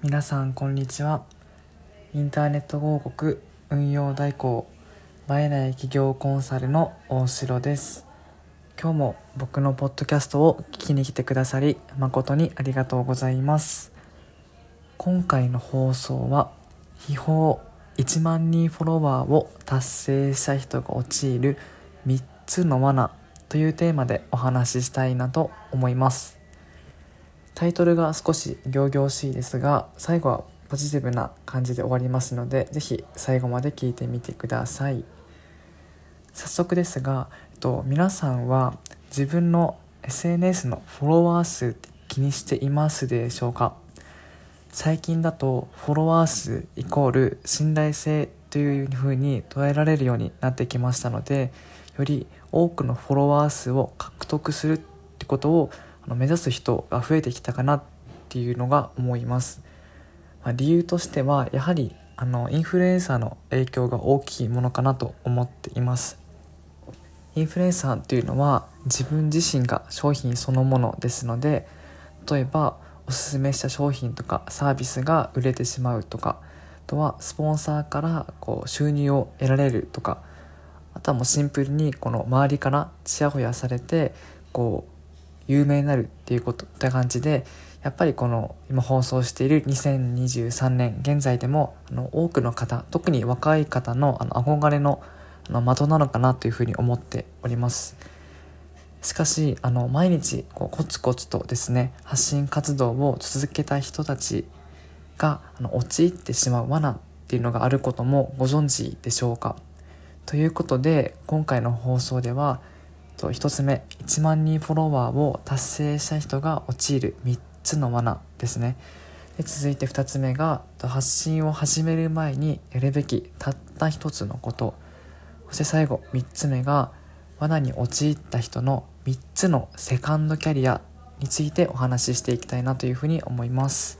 皆さんこんにちは。インターネット広告運用代行映えない企業コンサルの大城です。今日も僕のポッドキャストを聞きに来てくださり誠にありがとうございます。今回の放送は秘宝1万人フォロワーを達成した人が陥る3つの罠というテーマでお話ししたいなと思います。タイトルが少し仰々しいですが最後はポジティブな感じで終わりますので是非最後まで聞いてみてください。早速ですが、えっと、皆さんは自分の SNS のフォロワー数って気にしていますでしょうか？最近だとフォロワー数イコール信頼性というふうに捉えられるようになってきましたのでより多くのフォロワー数を獲得するってことをの目指す人が増えてきたかなっていうのが思います、まあ、理由としてはやはりあのインフルエンサーの影響が大きいものかなと思っています。インフルエンサーというのは自分自身が商品そのものですので例えばおすすめした商品とかサービスが売れてしまうとかあとはスポンサーからこう収入を得られるとかあとはもうシンプルにこの周りからちやほやされてこう有名になるっていうことって感じでやっぱりこの今放送している2023年現在でもあの多くの方特に若い方のあの憧れのあの的なのかなというふうに思っております。しかしあの毎日こうコツコツとですね発信活動を続けた人たちがあの陥ってしまう罠っていうのがあることもご存知でしょうか。ということで今回の放送ではと1つ目1万人フォロワーを達成した人が陥る3つの罠ですね。で続いて2つ目が発信を始める前にやるべきたった1つのこと。そして最後3つ目が罠に陥った人の3つのセカンドキャリアについてお話ししていきたいなというふうに思います。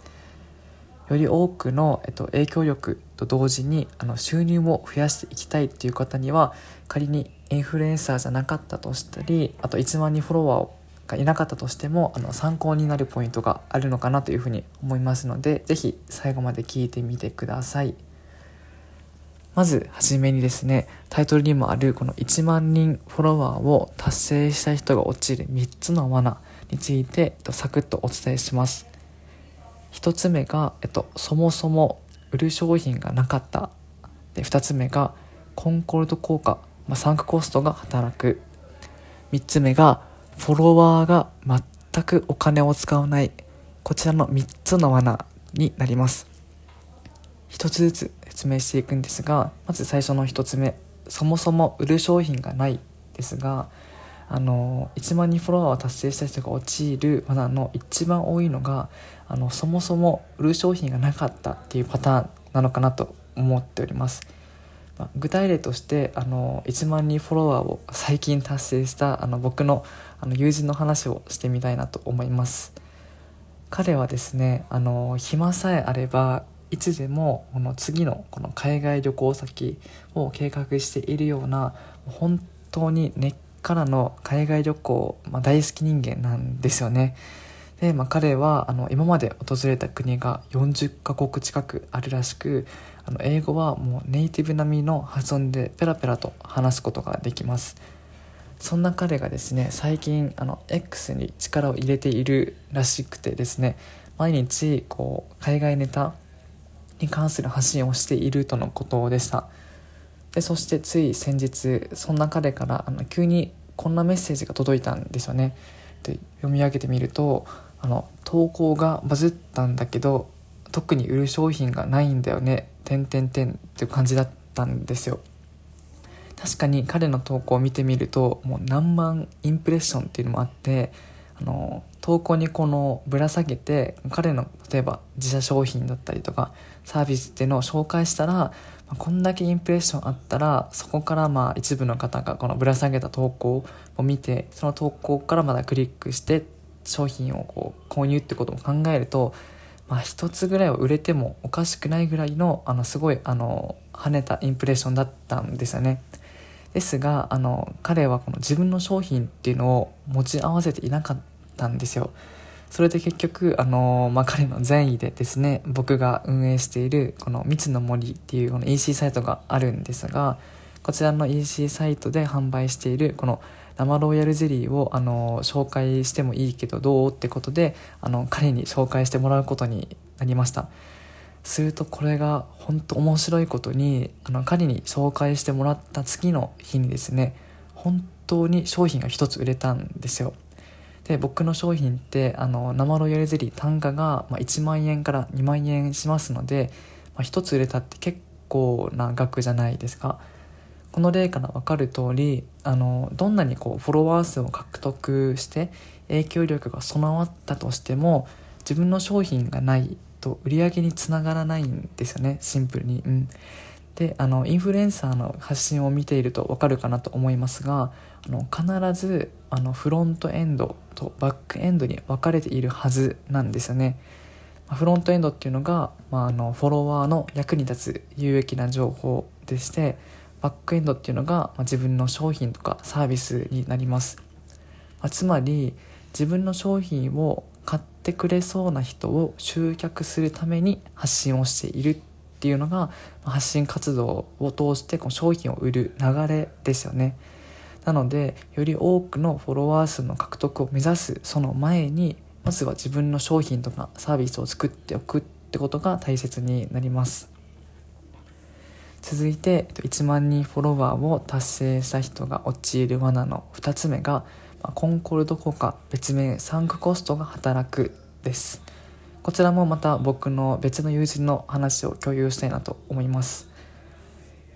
より多くの、えっと、影響力と同時にあの収入を増やしていきたいっていう方には仮にインフルエンサーじゃなかったとしたりあと1万人フォロワーがいなかったとしてもあの参考になるポイントがあるのかなというふうに思いますので是非最後まで聞いてみてください。まずはじめにですねタイトルにもあるこの1万人フォロワーを達成した人が陥る3つの罠についてサクッとお伝えします。1つ目が、えっと、そもそも売る商品がなかった。で2つ目がコンコルド効果、まあ、サンクコストが働く。3つ目がフォロワーが全くお金を使わない。こちらの3つの罠になります。1つずつ説明していくんですがまず最初の1つ目。そもそも売る商品がないですがあの1万人フォロワーを達成した人が陥る罠の一番多いのがあのそもそも売る商品がなかったっていうパターンなのかなと思っております、まあ、具体例としてあの1万人フォロワーを最近達成したあの僕のあの友人の話をしてみたいなと思います。彼はですねあの暇さえあればいつでもこの次のこの海外旅行先を計画しているような本当に熱からの海外旅行、まあ、大好き人間なんですよね。で、まあ、彼はあの今まで訪れた国が40カ国近くあるらしくあの英語はもうネイティブ並みの発音でペラペラと話すことができますそんな彼がですね最近あの X に力を入れているらしくてですね毎日こう海外ネタに関する発信をしているとのことでしたでそしてつい先日そんな彼からあの急にこんなメッセージが届いたんですよね。で読み上げてみるとあの投稿がバズったんだけど特に売る商品がないんだよね。てんてんてんっていう感じだったんですよ。確かに彼の投稿を見てみるともう何万インプレッションっていうのもあってあの投稿にこのぶら下げて彼の例えば自社商品だったりとかサービスっていうのを紹介したら、こんだけインプレッションあったらそこからまあ一部の方がこのぶら下げた投稿を見てその投稿からまだクリックして商品をこう購入ってことも考えると、まあ、一つぐらいは売れてもおかしくないぐらいのあのすごいあの跳ねたインプレッションだったんですよね。ですがあの彼はこの自分の商品っていうのを持ち合わせていなかったんですよそれで結局、あのまあ、彼の善意でですね僕が運営しているこの「蜜の森」っていうこの EC サイトがあるんですがこちらの EC サイトで販売しているこの生ロイヤルゼリーをあの紹介してもいいけどどうってことであの彼に紹介してもらうことになりました。するとこれが本当面白いことにあの彼に紹介してもらった次の日にですね本当に商品が1つ売れたんですよ。で僕の商品ってあの生ロイヤルゼリー単価が、1万円から2万円しますので、まあ、1つ売れたって結構な額じゃないですか。この例から分かる通りありどんなにこうフォロワー数を獲得して影響力が備わったとしても自分の商品がないと売り上げにつながらないんですよね。シンプルに。うん、であのインフルエンサーの発信を見ていると分かるかなと思いますがあの必ずあのフロントエンドとバックエンドに分かれているはずなんですよね。フロントエンドっていうのが、まあ、あのフォロワーの役に立つ有益な情報でしてバックエンドっていうのが、まあ、自分の商品とかサービスになります、まあ、つまり自分の商品を買ってくれそうな人を集客するために発信をしているっていうのがま発信活動を通してこの商品を売る流れですよね。なのでより多くのフォロワー数の獲得を目指すその前にまずは自分の商品とかサービスを作っておくってことが大切になります。続いて1万人フォロワーを達成した人が陥る罠の2つ目がコンコルド効果別名サンクコストが働くです。こちらもまた僕の別の友人の話を共有したいなと思います。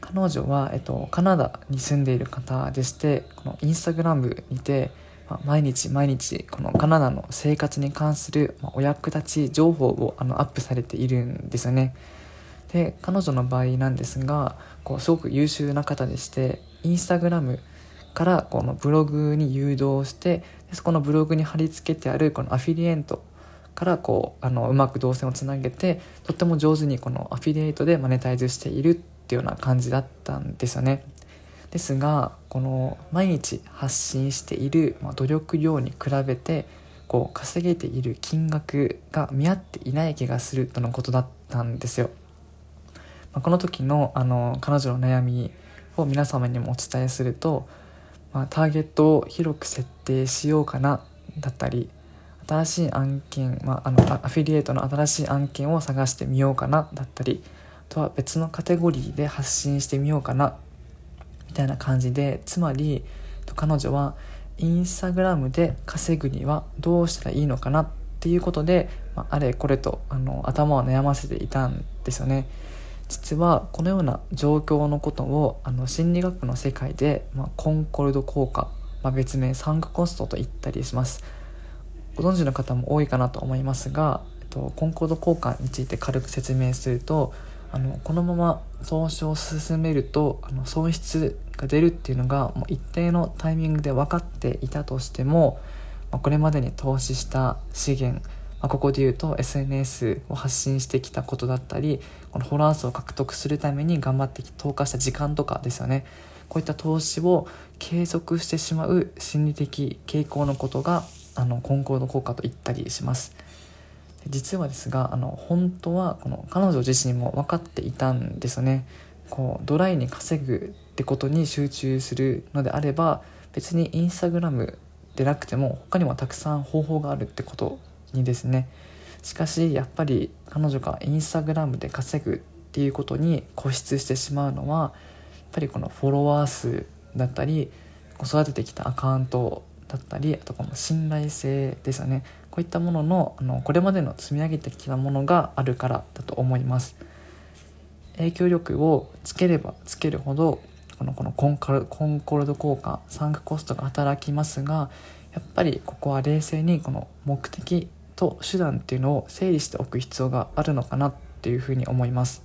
彼女は、えっと、カナダに住んでいる方でしてこのインスタグラムにて、まあ、毎日毎日このカナダの生活に関する、まあ、お役立ち情報をあのアップされているんですよね。で彼女の場合なんですがこうすごく優秀な方でしてインスタグラムからこのブログに誘導してそこのブログに貼り付けてあるこのアフィリエントからこうあのうまく動線をつなげてとっても上手にこのアフィリエイトでマネタイズしているっていうような感じだったんですよね。ですがこの毎日発信している、ま努力量に比べてこう稼げている金額が見合っていない気がするとのことだったんですよ。まあ、この時のあの彼女の悩みを皆様にもお伝えすると、まあ、ターゲットを広く設定しようかなだったり新しい案件、まあ、あのアフィリエイトの新しい案件を探してみようかなだったりとは別のカテゴリーで発信してみようかなみたいな感じでつまり彼女はインスタグラムで稼ぐにはどうしたらいいのかなっていうことで、まあ、あれこれとあの頭を悩ませていたんですよね。実はこのような状況のことをあの心理学の世界で、まあ、コンコルド効果、まあ、別名サンクコストと言ったりしますご存知の方も多いかなと思いますが、えっと、コンコルド効果について軽く説明するとあのこのまま投資を進めるとあの損失が出るっていうのがもう一定のタイミングで分かっていたとしても、まあ、これまでに投資した資源まあ、ここで言うと SNS を発信してきたことだったりこのフォロワー数を獲得するために頑張って投下した時間とかですよね。こういった投資を継続してしまう心理的傾向のことがあのコンコード効果と言ったりします。実はですがあの本当はこの彼女自身も分かっていたんですよね。こうドライに稼ぐってことに集中するのであれば別にインスタグラムでなくても他にもたくさん方法があるってことにですね。しかしやっぱり彼女がインスタグラムで稼ぐっていうことに固執してしまうのはやっぱりこのフォロワー数だったり育ててきたアカウントだったりあとこの信頼性ですよね。こういったもののあのこれまでの積み上げてきたものがあるからだと思います。影響力をつければつけるほどこのこのコンコンコルド効果サンクコストが働きますがやっぱりここは冷静にこの目的と手段っていうのを整理しておく必要があるのかなっていうふうに思います。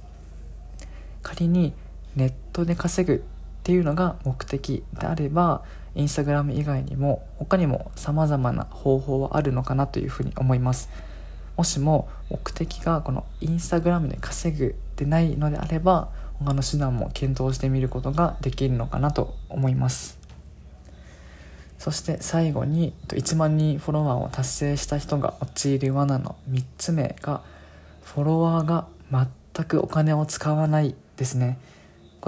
仮にネットで稼ぐっていうのが目的であればインスタグラム以外にも他にも様々な方法はあるのかなというふうに思います。もしも目的がこのインスタグラムで稼ぐでないのであれば他の手段も検討してみることができるのかなと思います。そして最後に1万人フォロワーを達成した人が陥る罠の3つ目がフォロワーが全くお金を使わないですね。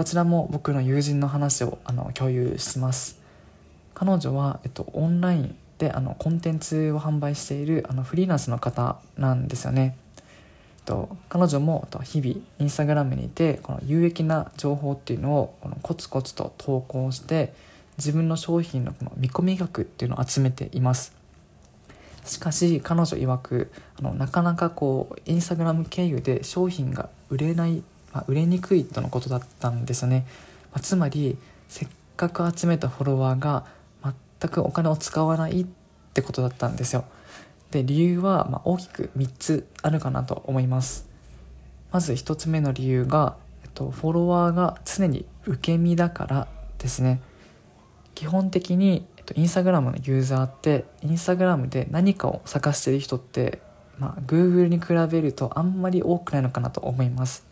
こちらも僕の友人の話をあの共有します。彼女は、えっと、オンラインであのコンテンツを販売しているあのフリーランスの方なんですよね。と彼女も日々インスタグラムにいてこの有益な情報っていうのをこのコツコツと投稿して自分の商品のこの見込み額っていうのを集めています。しかし彼女曰くあのなかなかこうインスタグラム経由で商品が売れない、まあ、売れにくいとのことだったんですね、まあ、つまりせっかく集めたフォロワーが全くお金を使わないってことだったんですよ。で理由はま大きく3つあるかなと思います。まず1つ目の理由が、えっと、フォロワーが常に受け身だからですね。基本的に、えっと、インスタグラムのユーザーってインスタグラムで何かを探してる人って、まあ、Google に比べるとあんまり多くないのかなと思います。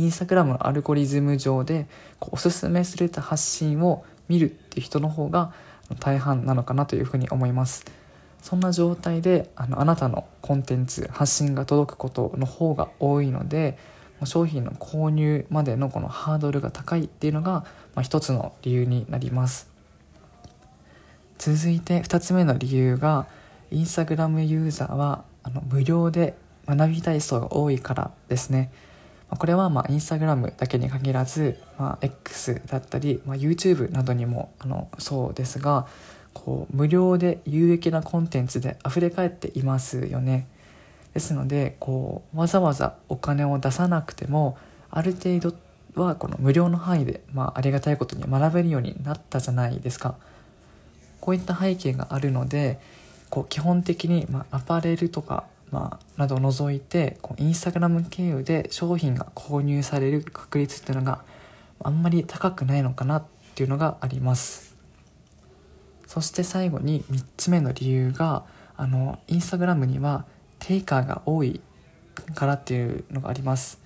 インスタグラムのアルゴリズム上でこうおすすめされた発信を見るっていう人の方が大半なのかなというふうに思います。そんな状態であのあなたのコンテンツ発信が届くことの方が多いので商品の購入までのこのハードルが高いっていうのが、まあ、一つの理由になります。続いて2つ目の理由がインスタグラムユーザーはあの無料で学びたい人が多いからですね。これはまあインスタグラムだけに限らず、まあ、X だったり、まあ、YouTube などにもあのそうですがこう無料で有益なコンテンツで溢れ返っていますよね。ですのでこうわざわざお金を出さなくてもある程度はこの無料の範囲で、まあ、ありがたいことに学べるようになったじゃないですか。こういった背景があるのでこう基本的に、まあ、アパレルとか、まあ、などを除いてこうインスタグラム経由で商品が購入される確率っていうのがあんまり高くないのかなっていうのがあります。そして最後に3つ目の理由があのインスタグラムにはテイカーが多いからっていうのがあります。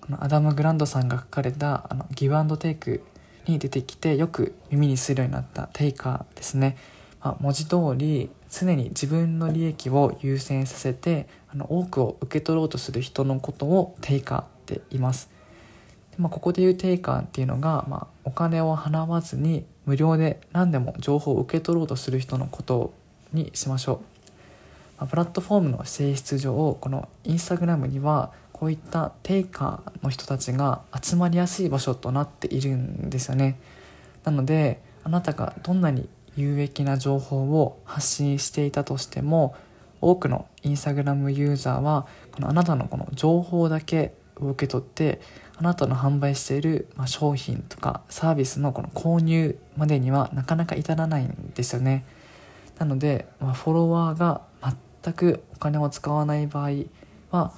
このアダム・グランドさんが書かれたあのギブアンドテイクに出てきてよく耳にするようになったテイカーですね、まあ、文字通り常に自分の利益を優先させてあの多くを受け取ろうとする人のことをテイカーって言います。でまあ、ここで言うテイカーっていうのが、まあ、お金を払わずに無料で何でも情報を受け取ろうとする人のことにしましょう、まあ、プラットフォームの性質上このインスタグラムにはこういったテイカーの人たちが集まりやすい場所となっているんですよね。なのであなたがどんなに有益な情報を発信していたとしても多くのインスタグラムユーザーはこのあなたのこの情報だけを受け取ってあなたの販売している、商品とかサービスのこの購入までにはなかなか至らないんですよね。なので、まフォロワーが全くお金を使わない場合は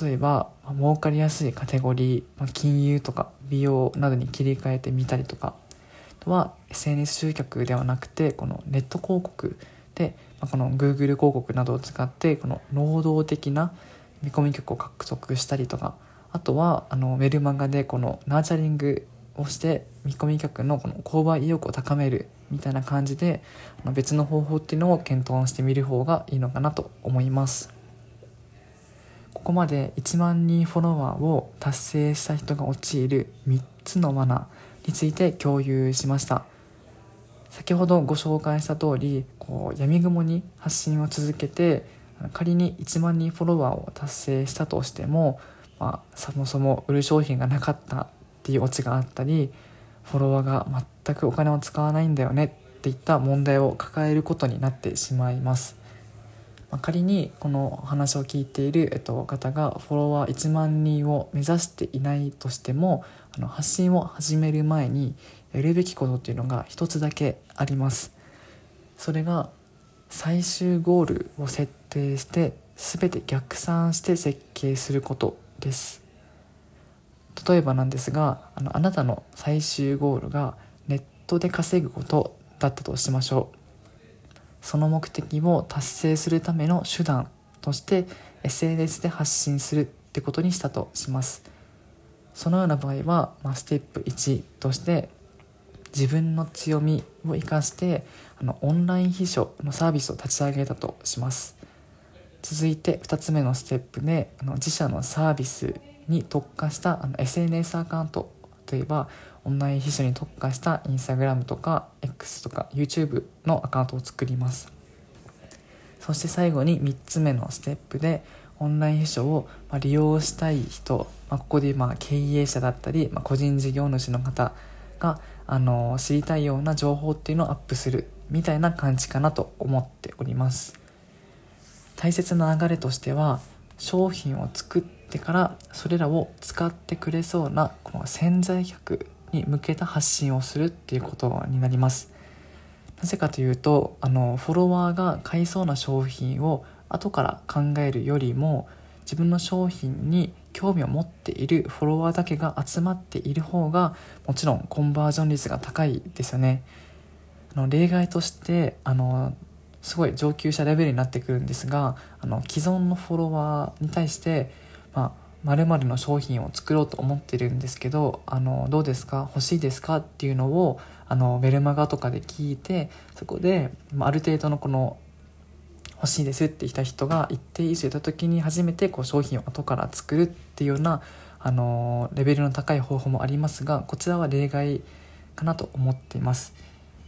例えば、ま儲かりやすいカテゴリー、ま金融とか美容などに切り替えてみたりとかは SNS 集客ではなくてこのネット広告で、まこの Google 広告などを使ってこの能動的な見込み客を獲得したりとかあとはあのメルマガでこのナーチャリングをして見込み客のこの購買意欲を高めるみたいな感じで別の方法っていうのを検討してみる方がいいのかなと思います。ここまで1万人フォロワーを達成した人が陥る3つの罠。について共有しました。先ほどご紹介した通りこう闇雲に発信を続けて仮に1万人フォロワーを達成したとしてもまあ、そもそも売る商品がなかったっていうオチがあったりフォロワーが全くお金を使わないんだよねっていった問題を抱えることになってしまいます、まあ、仮にこの話を聞いている、えっと、方がフォロワー1万人を目指していないとしてもあの発信を始める前にやるべきことっていうのが一つだけあります。それが最終ゴールを設定して全て逆算して設計することです。例えばなんですがあのあなたの最終ゴールがネットで稼ぐことだったとしましょう。その目的を達成するための手段として SNS で発信するってことにしたとします。そのような場合は、まあ、ステップ1として自分の強みを生かしてあのオンライン秘書のサービスを立ち上げたとします。続いて2つ目のステップであの自社のサービスに特化したあの SNS アカウント例えばオンライン秘書に特化したインスタグラムとか X とか YouTube のアカウントを作ります。そして最後に3つ目のステップでオンライン秘書を利用したい人、まあ、ここでまあ経営者だったり、まあ、個人事業主の方があの知りたいような情報っていうのをアップするみたいな感じかなと思っております。大切な流れとしては商品を作っててからそれらを使ってくれそうなこの潜在客に向けた発信をするっていうことになります。なぜかというとあのフォロワーが買いそうな商品を後から考えるよりも自分の商品に興味を持っているフォロワーだけが集まっている方がもちろんコンバージョン率が高いですよね。あの例外としてあのすごい上級者レベルになってくるんですがあの既存のフォロワーに対してまあ〇〇の商品を作ろうと思ってるんですけどあのどうですか？欲しいですか？っていうのをあのベルマガとかで聞いてそこで、まあ、る程度のこの欲しいですって言った人が一定以上いた時に初めてこう商品を後から作るっていうようなあのレベルの高い方法もありますがこちらは例外かなと思っています。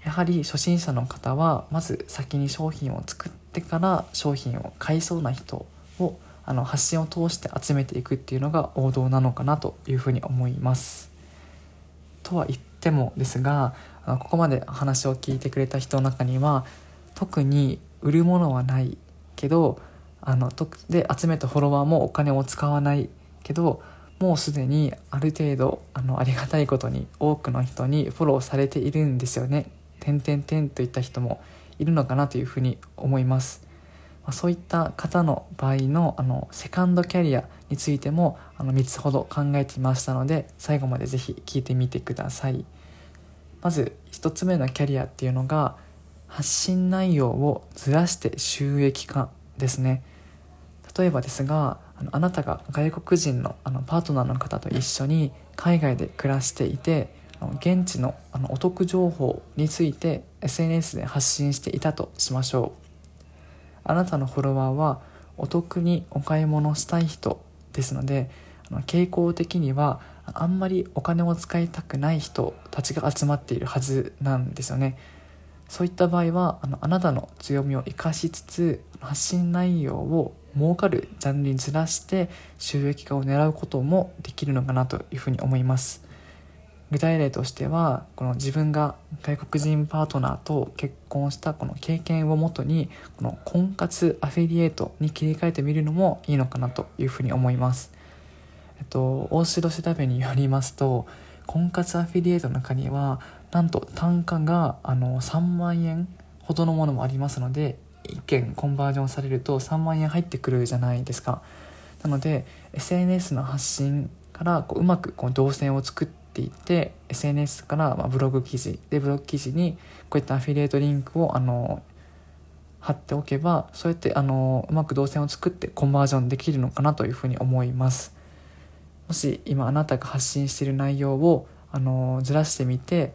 やはり初心者の方はまず先に商品を作ってから商品を買いそうな人をあの発信を通して集めていくっていうのが王道なのかなというふうに思いますとは言ってもですがここまで話を聞いてくれた人の中には特に売るものはないけどあので集めたフォロワーもお金を使わないけどもうすでにある程度あのありがたいことに多くの人にフォローされているんですよね。点々点といった人もいるのかなというふうに思います。ま、そういった方の場合のあのセカンドキャリアについてもあの3つほど考えてみましたので最後まで是非聞いてみてください。まず1つ目のキャリアっていうのが発信内容をずらして収益化ですね例えばですがあのあなたが外国人のあのパートナーの方と一緒に海外で暮らしていて現地のあのお得情報について SNS で発信していたとしましょうあなたのフォロワーはお得にお買い物したい人ですのであの傾向的にはあんまりお金を使いたくない人たちが集まっているはずなんですよね。そういった場合はあのあなたの強みを生かしつつ発信内容を儲かるジャンルにずらして収益化を狙うこともできるのかなというふうに思います。具体例としてはこの自分が外国人パートナーと結婚したこの経験をもとにこの婚活アフィリエイトに切り替えてみるのもいいのかなというふうに思います。えっと大城調べによりますと婚活アフィリエイトの中にはなんと単価があの3万円ほどのものもありますので1件コンバージョンされると3万円入ってくるじゃないですか。なので SNS の発信からこううまくこう動線を作ってって SNS からまブログ記事でブログ記事にこういったアフィリエイトリンクをあの貼っておけばそうやってあのうまく動線を作ってコンバージョンできるのかなというふうに思います。もし今あなたが発信している内容をあのずらしてみて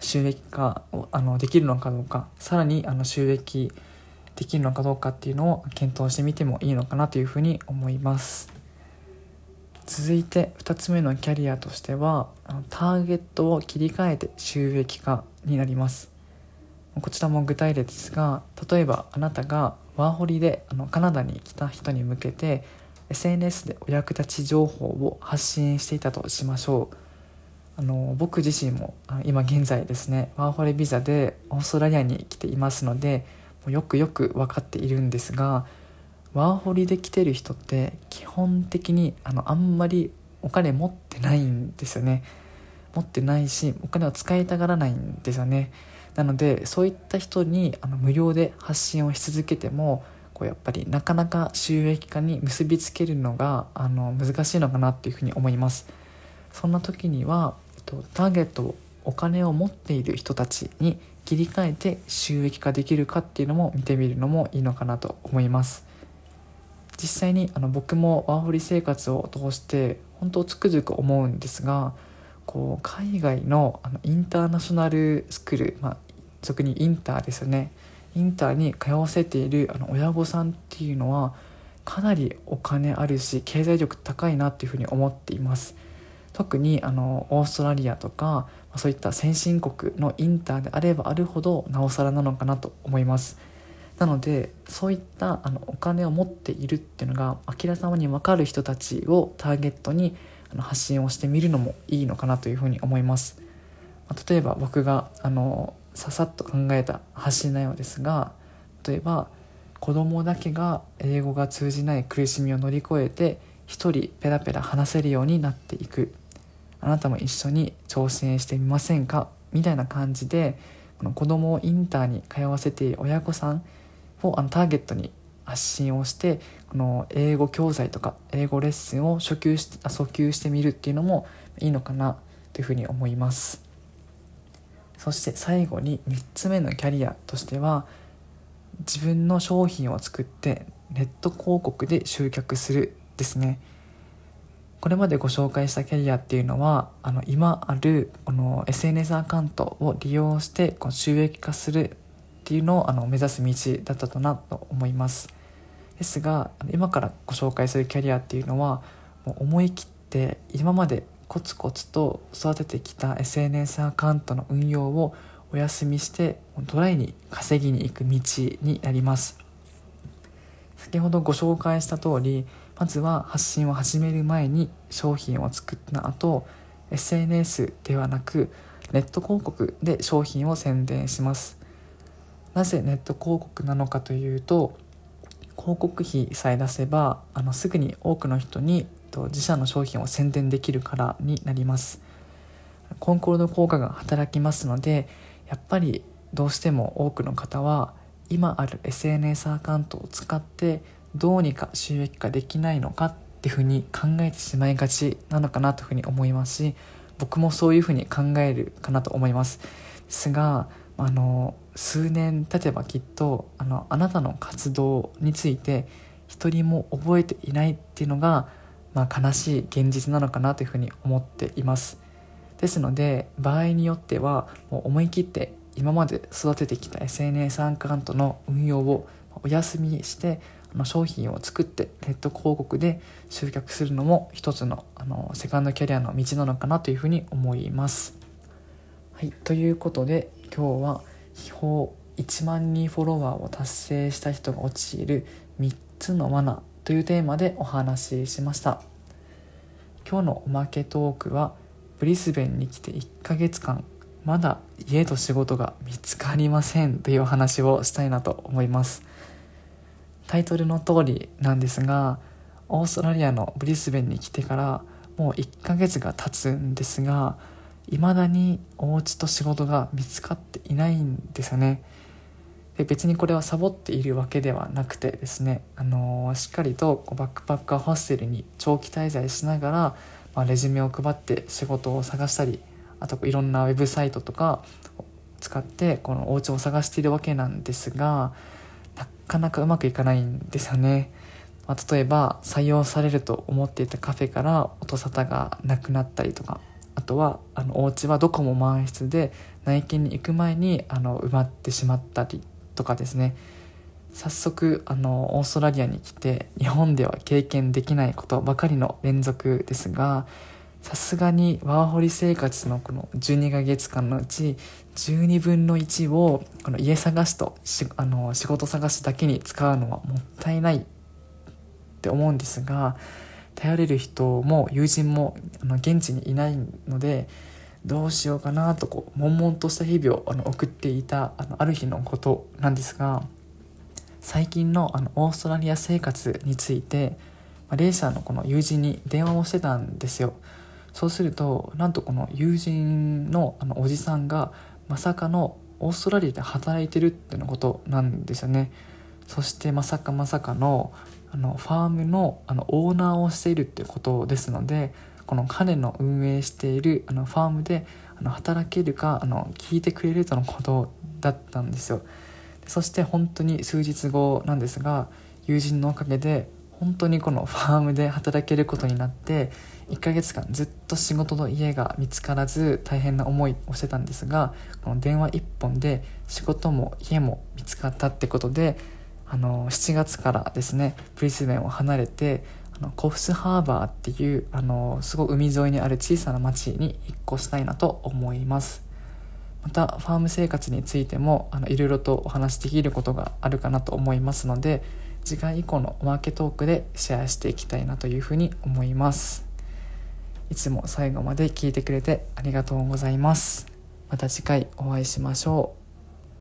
収益化をあのできるのかどうかさらにあの収益できるのかどうかっていうのを検討してみてもいいのかなというふうに思います。続いて2つ目のキャリアとしてはターゲットを切り替えて収益化になります。こちらも具体例ですが例えばあなたがワーホリであのカナダに来た人に向けて SNS でお役立ち情報を発信していたとしましょう。あの僕自身も今現在ですねワーホリビザでオーストラリアに来ていますのでよくよく分かっているんですがワーホリで来てる人って基本的にあのあんまりお金持ってないんですよね。持ってないしお金を使いたがらないんですよね。なのでそういった人にあの無料で発信をし続けてもこうやっぱりなかなか収益化に結びつけるのがあの難しいのかなっていうふうに思います。そんな時にはえっとターゲットをお金を持っている人たちに切り替えて収益化できるかっていうのも見てみるのもいいのかなと思います。実際にあの僕もワーホリ生活を通して本当つくづく思うんですがこう海外のあのインターナショナルスクール、まあ、俗にインターですよね。インターに通わせているあの親御さんっていうのはかなりお金あるし経済力高いなっていうふに思っています。特にあのオーストラリアとかそういった先進国のインターであればあるほどなおさらなのかなと思います。なのでそういったあのお金を持っているっていうのがあきらさまに分かる人たちをターゲットにあの発信をしてみるのもいいのかなというふうに思います、まあ、例えば僕があのささっと考えた発信内容ですが例えば子供だけが英語が通じない苦しみを乗り越えて一人ペラペラ話せるようになっていく。あなたも一緒に挑戦してみませんか？みたいな感じでこの子供をインターに通わせている親御さんをあのターゲットに発信をしてこの英語教材とか英語レッスンを初級して訴求してみるっていうのもいいのかなというふうに思います。そして最後に3つ目のキャリアとしては自分の商品を作ってネット広告で集客するですね。これまでご紹介したキャリアっていうのはあの今あるこの SNS アカウントを利用してこう収益化するっていうのをあの目指す道だったとなと思います。ですが今からご紹介するキャリアっていうのはもう思い切って今までコツコツと育ててきた SNS アカウントの運用をお休みしてトライに稼ぎに行く道になります。先ほどご紹介した通りまずは発信を始める前に商品を作った後 SNS ではなくネット広告で商品を宣伝します。なぜネット広告なのかというと広告費さえ出せばあのすぐに多くの人に自社の商品を宣伝できるからになります。コンコルド効果が働きますのでやっぱりどうしても多くの方は今ある SNS アカウントを使ってどうにか収益化できないのかっていうふうに考えてしまいがちなのかなというふうに思いますし僕もそういうふうに考えるかなと思います。ですがあの数年経てばきっとあのあなたの活動について一人も覚えていないっていうのが、まあ、悲しい現実なのかなというふうに思っていますですので場合によってはもう思い切って今まで育ててきた SNS アカウントの運用をお休みにしてあの商品を作ってネット広告で集客するのも一つのあのセカンドキャリアの道なのかなというふうに思います。はい、ということで今日は秘宝1万人フォロワーを達成した人が陥る3つの罠というテーマでお話ししました。今日のおまけトークはブリスベンに来て1ヶ月間まだ家と仕事が見つかりませんというお話をしたいなと思います。タイトルの通りなんですがオーストラリアのブリスベンに来てからもう1ヶ月が経つんですが未だにお家と仕事が見つかっていないんですよねで別にこれはサボっているわけではなくてですね、あのー、しっかりとバックパッカーホステルに長期滞在しながら、まあ、レジュメを配って仕事を探したりあといろんなウェブサイトとかを使ってこのお家を探しているわけなんですがなかなかうまくいかないんですよね。まあ、例えば採用されると思っていたカフェから音沙汰がなくなったりとかあとはあのお家はどこも満室で内見に行く前にあの埋まってしまったりとかですね。早速あのオーストラリアに来て日本では経験できないことばかりの連続ですがさすがにワーホリ生活のこの12ヶ月間のうち12分の1をこの家探しとしあの仕事探しだけに使うのはもったいないって思うんですが頼れる人も友人もあの現地にいないのでどうしようかなとこう悶々とした日々をあの送っていたあのある日のことなんですが最近のあのオーストラリア生活についてレーシアのこの友人に電話をしてたんですよ。そうするとなんとこの友人のあのおじさんがまさかのオーストラリアで働いてるってのことなんですよね。そしてまさかまさかのあのファームのあのオーナーをしているっていうことですのでこの彼の運営しているあのファームであの働けるかあの聞いてくれるとのことだったんですよ。そして本当に数日後なんですが友人のおかげで本当にこのファームで働けることになって1ヶ月間ずっと仕事の家が見つからず大変な思いをしてたんですがこの電話1本で仕事も家も見つかったってことであの7月からですねブリスベンを離れてあのコフスハーバーっていうあのすごい海沿いにある小さな町に引っ越したいなと思います。またファーム生活についてもあのいろいろとお話しできることがあるかなと思いますので次回以降のマーケトークでシェアしていきたいなというふうに思います。いつも最後まで聞いてくれてありがとうございます。また次回お会いしましょう。